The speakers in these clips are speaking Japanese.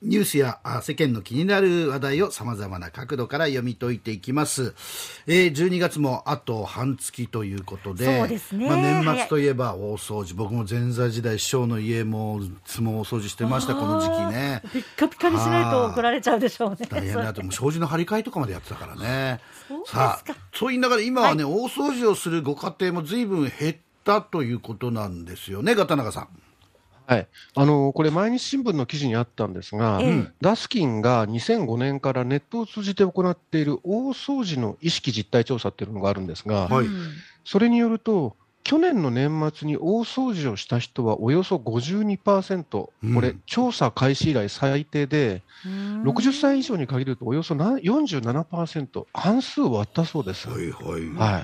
ニュースや世間の気になる話題をさまざまな角度から読み解いていきます、えー、12月もあと半月ということでそうですね、まあ、年末といえば大掃除。僕も前座時代師匠の家も相撲大掃除してましたこの時期ね。ピッカピカにしないと怒られちゃうでしょうね大変だと。もう障子の張り替えとかまでやってたからね。さあそう言いながら今はね、はい、大掃除をするご家庭もずいぶん減ったということなんですよね片中さんはい、あのこれ、毎日新聞の記事にあったんですが、うん、ダスキンが2005年からネットを通じて行っている大掃除の意識実態調査っていうのがあるんですが、はい、それによると、去年の年末に大掃除をした人はおよそ52%、うん、これ、調査開始以来最低で、60歳以上に限るとおよそ47%、半数割ったそうです。はい、はい。は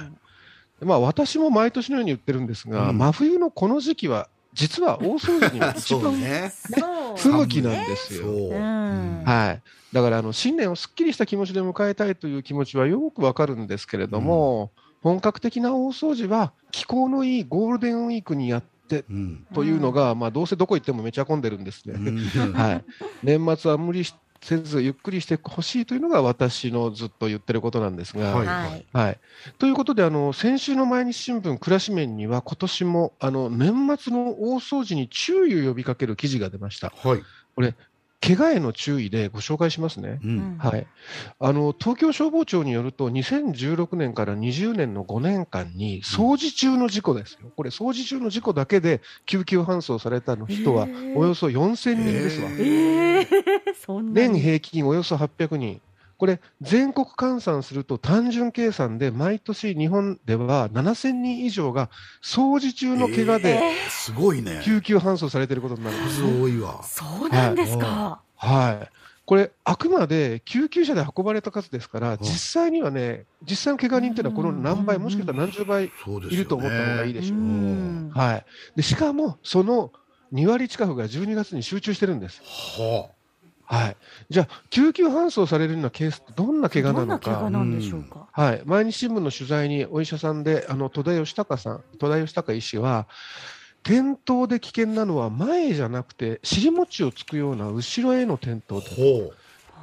い。まあ、私も毎年のように言ってるんですが、うん、真冬のこの時期は実は大掃除には 一番不向きなんですよ。はい。だからあの新年をすっきりした気持ちで迎えたいという気持ちはよくわかるんですけれども、うん、本格的な大掃除は気候のいいゴールデンウィークにやって、うん、というのが、まあ、どうせどこ行ってもめちゃ混んでるんですね。はい、年末は無理しせずゆっくりしてほしいというのが私のずっと言ってることなんですが。はい、はい、ということであの先週の毎日新聞暮らし面には今年もあの年末の大掃除に注意を呼びかける記事が出ました。はい、これ怪我への注意でご紹介しますね、うん、はい、あの東京消防庁によると、2016年から20年の5年間に、掃除中の事故ですよ、これ、掃除中の事故だけで救急搬送されたの人はおよそ4000人ですわ、えー、年平均およそ800人。これ、全国換算すると単純計算で毎年日本では7000人以上が掃除中の怪我ですごいね。救急搬送されていることになるんです、ね、多いわ。そうなんですか、はい、はい。これ、あくまで救急車で運ばれた数ですから、実際にはね、実際の怪我人っていうのは、この何倍、もしかしたら何十倍いると思った方がいいでしょう。はい、でしかも、その2割近くが12月に集中してるんです。はあはい、じゃあ、救急搬送されるようなケースってどんな怪我なのか、はい、毎日新聞の取材にお医者さんで、あの戸田義孝さん、戸田義孝医師は、転倒で危険なのは前じゃなくて、尻餅をつくような後ろへの転倒で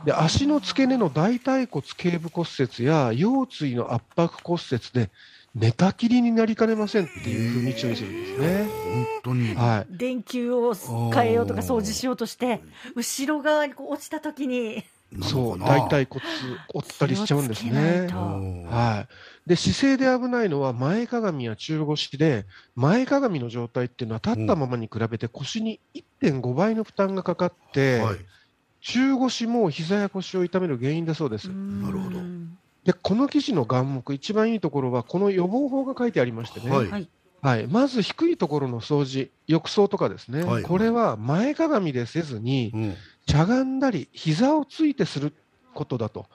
で足の付け根の大腿骨頸部骨折や腰椎の圧迫骨折で寝たきりになりかねませんっていうふうに注意するんですね。本当に。はい。電球を変えようとか掃除しようとして、後ろ側にこう落ちた時に。そう、大腿骨折ったりしちゃうんですね。はい。で、姿勢で危ないのは前かがみや中腰で、前かがみの状態っていうのは立ったままに比べて腰に1.5倍の負担がかかって、はい、中腰も膝や腰を痛める原因だそうです。なるほど。で、この記事の眼目、一番いいところは、この予防法が書いてありましてね。はい。はい、まず低いところの掃除、浴槽とかですね、はい、これは前かがみでせずに、うん、しゃがんだり、膝をついてすることだと。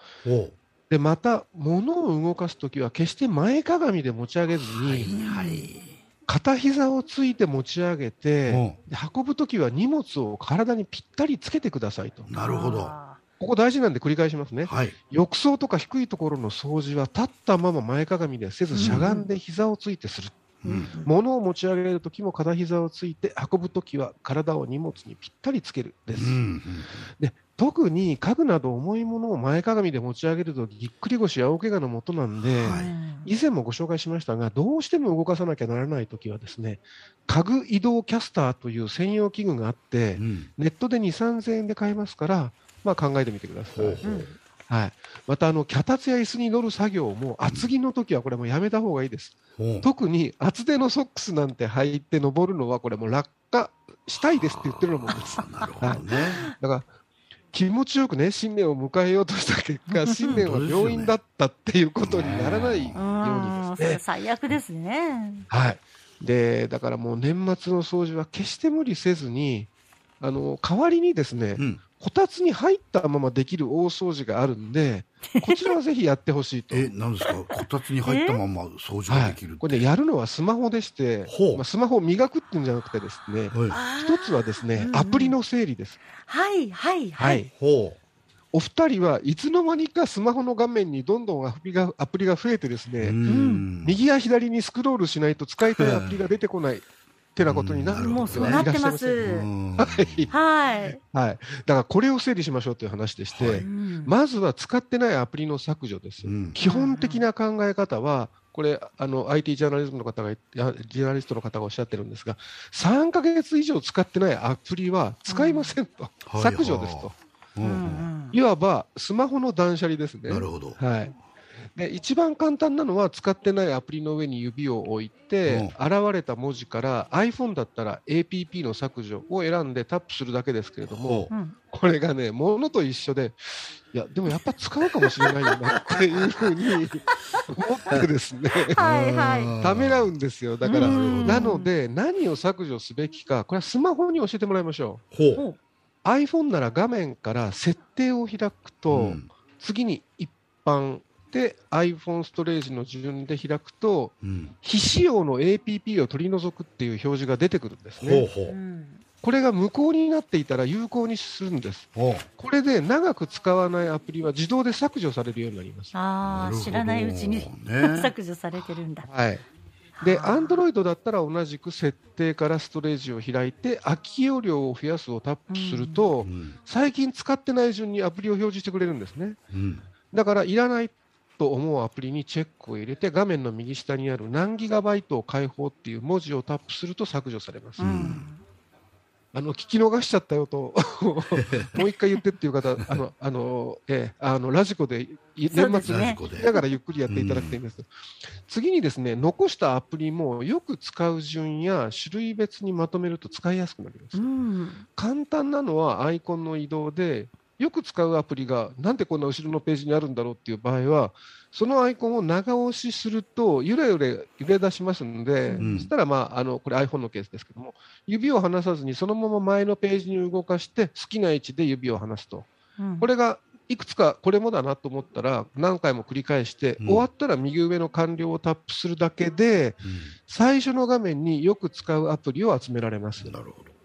で、また、物を動かすときは、決して前かがみで持ち上げずに、はいはい、片膝をついて持ち上げて、運ぶときは荷物を体にぴったりつけてくださいと。なるほど。ここ大事なんで繰り返しますね、はい、浴槽とか低いところの掃除は立ったまま前かがみでせずしゃがんで膝をついてする、うん、物を持ち上げるときも片膝をついて運ぶときは体を荷物にぴったりつけるです、うん、で特に家具など重いものを前かがみで持ち上げるとぎっくり腰や大怪我のもとなんで、はい、以前もご紹介しましたがどうしても動かさなきゃならないときはですね家具移動キャスターという専用器具があって、うん、ネットで2、3000円で買えますからまあ、考えてみてください。はい、またあの脚立や椅子に乗る作業も厚着の時はこれもやめた方がいいです。特に厚手のソックスなんて履いて登るのはこれも落下したいですって言ってるのもです。なるほどね。だから気持ちよくね新年を迎えようとした結果新年は病院だったっていうことにならないようにですね。最悪ですね。はい。でだからもう年末の掃除は決して無理せずにあの代わりにですね、うん、こたつに入ったままできる大掃除があるんで、こちらはぜひやってほしいと。え、なんですか？こたつに入ったまま掃除ができる、はい、これね、やるのはスマホでして、まあ、スマホを磨くっていうんじゃなくてですね、はい、一つはですね、アプリの整理です。はいはいはい。ほう。お二人はいつの間にかスマホの画面にどんどんアプリがアプリが増えてですね、右や左にスクロールしないと使いたいアプリが出てこない。てなことになる、もうそうなってます。はい。はい。はい。だからこれを整理しましょうという話でして、はい、まずは使ってないアプリの削除です。うん、基本的な考え方は、これあの IT ジャーナリズムの方がジャーナリストの方がおっしゃってるんですが3か月以上使ってないアプリは使いませんと、うん、削除ですと、はいはい、いわばスマホの断捨離ですね。なるほど、はいで一番簡単なのは使ってないアプリの上に指を置いて、現れた文字から iPhone だったら APP の削除を選んでタップするだけですけれども、これがねものと一緒でいやでもやっぱ使うかもしれないよな っていうふうに思ってですね。はいはい。ためらうんですよだから。なので何を削除すべきかこれはスマホに教えてもらいましょう。ほう。iPhone なら画面から設定を開くと、うん、次に一般で iPhone ストレージの順で開くと、うん、非使用の APP を取り除くっていう表示が出てくるんですね。ほうほうこれが無効になっていたら有効にするんです。これで長く使わないアプリは自動で削除されるようになります。ああ、知らないうちに、ね、削除されてるんだ。はい。で、アンドロイドだったら同じく設定からストレージを開いて、空き容量を増やすをタップすると、うん、最近使ってない順にアプリを表示してくれるんですね。うん、だから、いらないと思うアプリにチェックを入れて、画面の右下にある何ギガバイトを開放っていう文字をタップすると削除されます。うんあの聞き逃しちゃったよと もう一回言ってっていう方、あのあのえー、あのラジコで年末にだからゆっくりやっていただきたいんです。次にですね残したアプリもよく使う順や種類別にまとめると使いやすくなります。簡単なのはアイコンの移動でよく使うアプリがなんでこんな後ろのページにあるんだろうっていう場合はそのアイコンを長押しするとゆらゆら揺れ出しますので、うん、そしたら、まあ、あのこれ iPhone のケースですけども指を離さずにそのまま前のページに動かして好きな位置で指を離すと、うん、これがいくつかこれもだなと思ったら何回も繰り返して、うん、終わったら右上の完了をタップするだけで、最初の画面によく使うアプリを集められます。なるほど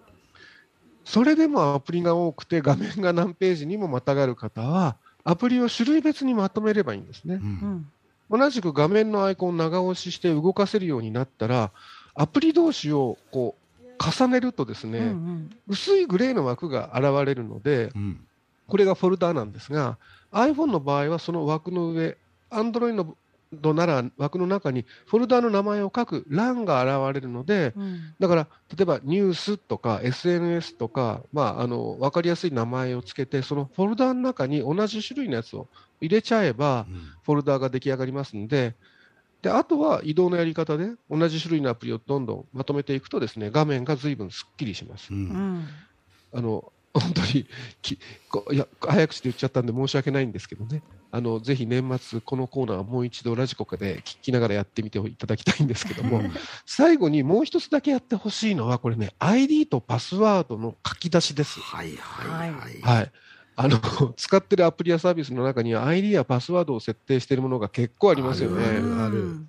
それでもアプリが多くて画面が何ページにもまたがる方はアプリを種類別にまとめればいいんですね。うん、同じく画面のアイコンを長押しして動かせるようになったらアプリ同士をこう重ねるとですね、うんうん、薄いグレーの枠が現れるので、うん、これがフォルダーなんですが iPhone の場合はその枠の上 Android のドなら枠の中にフォルダの名前を書く欄が現れるので、うん、だから例えばニュースとか SNS とか、まあ、あの分かりやすい名前をつけてそのフォルダの中に同じ種類のやつを入れちゃえば、うん、フォルダが出来上がりますのでであとは移動のやり方で同じ種類のアプリをどんどんまとめていくとですね画面が随分すっきりします。うん、あの本当にきいや早口で言っちゃったんで申し訳ないんですけどね。あのぜひ年末このコーナーをもう一度ラジコで聞きながらやってみていただきたいんですけども。最後にもう一つだけやってほしいのはこれね ID とパスワードの書き出しです。はいはいはい、はい。あの使ってるアプリやサービスの中には ID やパスワードを設定しているものが結構ありますよね。ある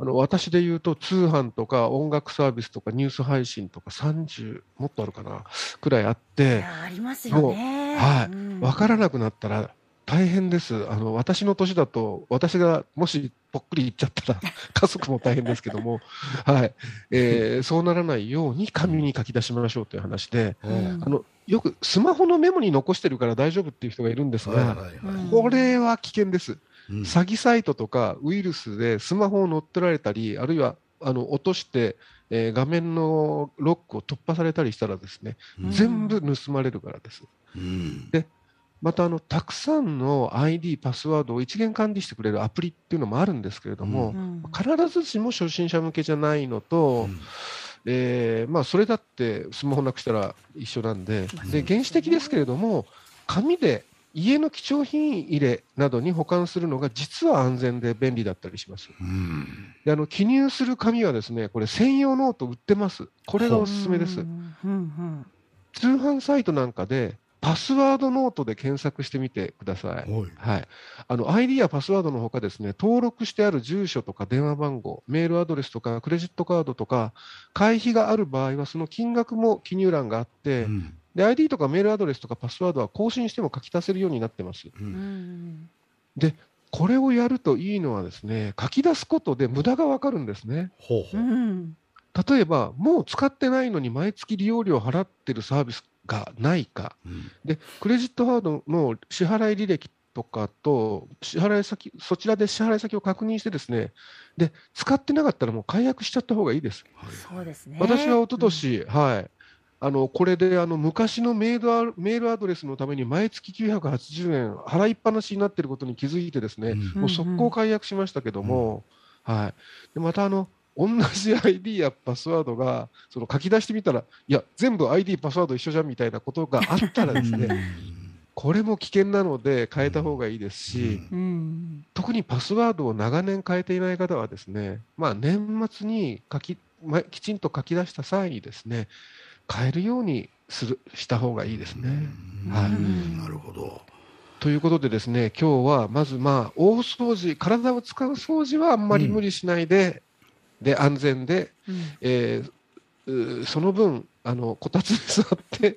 あの私で言うと通販とか音楽サービスとかニュース配信とか30もっとあるかなくらいあってありますよね。はい、うん、分からなくなったら大変です。あの私の年だと私がもしぽっくりいっちゃったら 家族も大変ですけども、はい。えー、そうならないように紙に書き出しましょうという話で、うん、あのよくスマホのメモに残してるから大丈夫っていう人がいるんですが、はいはいはい、これは危険です。詐欺サイトとかウイルスでスマホを乗っ取られたり、あるいはあの落として、えー、画面のロックを突破されたりしたらですね、うん、全部盗まれるからです。うん、でまたあのたくさんの ID、パスワードを一元管理してくれるアプリっていうのもあるんですけれども、うん、必ずしも初心者向けじゃないのと、えーまあ、それだってスマホなくしたら一緒なんでで原始的ですけれども紙で家の貴重品入れなどに保管するのが実は安全で便利だったりします。であの記入する紙はですねこれ専用ノート売ってます。これがおすすめです。通販サイトなんかでパスワードノートで検索してみてください。はい、あの ID やパスワードのほかですね、登録してある住所とか電話番号、メールアドレスとかクレジットカードとか、会費がある場合はその金額も記入欄があって、うん、で、ID とかメールアドレスとかパスワードは更新しても書き足せるようになってます。うん、で、これをやるといいのはですね、書き出すことで無駄がわかるんですね。ほうほう例えば、もう使ってないのに毎月利用料を払ってるサービスがないか、うん、でクレジットカードの支払い履歴とかと、支払い先、そちらで支払い先を確認してですね、で、使ってなかったらもう解約しちゃった方がいいです。そうですね。私は一昨年、うん、はい。あの、これで、あの、昔のメールメールアドレスのために毎月980円払いっぱなしになっていることに気づいてですね、うん、もう速攻解約しましたけども、うん、はい。で、またあの、同じ ID やパスワードがその書き出してみたら、いや、全部 ID、パスワード一緒じゃんみたいなことがあったらですね、これも危険なので変えた方がいいですし、うん、特にパスワードを長年変えていない方はですね、まあ、年末に書き、ま、きちんと書き出した際にですね変えるようにするした方がいいですね。はい、なるほど。ということでですね今日はまずまあ大掃除体を使う掃除はあんまり無理しないで、うん、で安全で、うん、えー、その分あのこたつに座って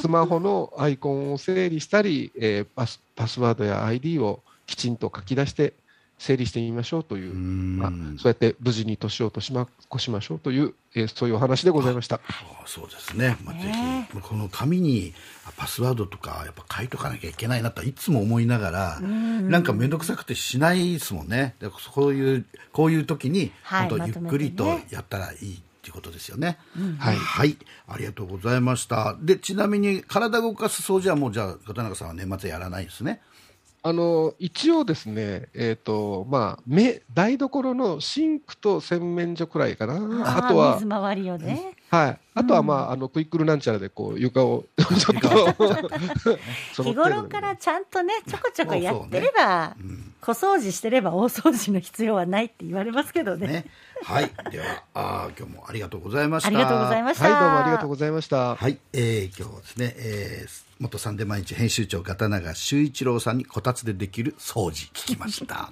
スマホのアイコンを整理したり、えー、パスパスワードや ID をきちんと書き出して整理してみましょうという、まあ、そうやって無事に年を越しま越しましょうという、えー、そういうお話でございました。そうですね、まあ、ぜひこの紙にパスワードとかやっぱ書いとかなきゃいけないなといつも思いながら、ん。なんか面倒くさくてしないですもんね。でそういうこういう時に、はい、本当ゆっくりとやったらいいっていうことですよね、うん、はい、はい、ありがとうございました。でちなみに体動かす掃除はもうじゃあ片中さんは年末やらないですねあの一応ですね、えーとまあ、目台所のシンクと洗面所くらいかな、あとは水回りをね、はい、あとは、まあ、あのクイックルなんちゃらでこう床をちょっと日頃からちゃんとねちょこちょこやってれば、ね。うん、小掃除してれば大掃除の必要はないって言われますけどね。ねはい、ではあ今日もありがとうございました。ありがとうございました。はい、どうもありがとうございました。はい、えー、今日はですね、えー、元サンデー毎日編集長片永修一郎さんにこたつでできる掃除聞きました。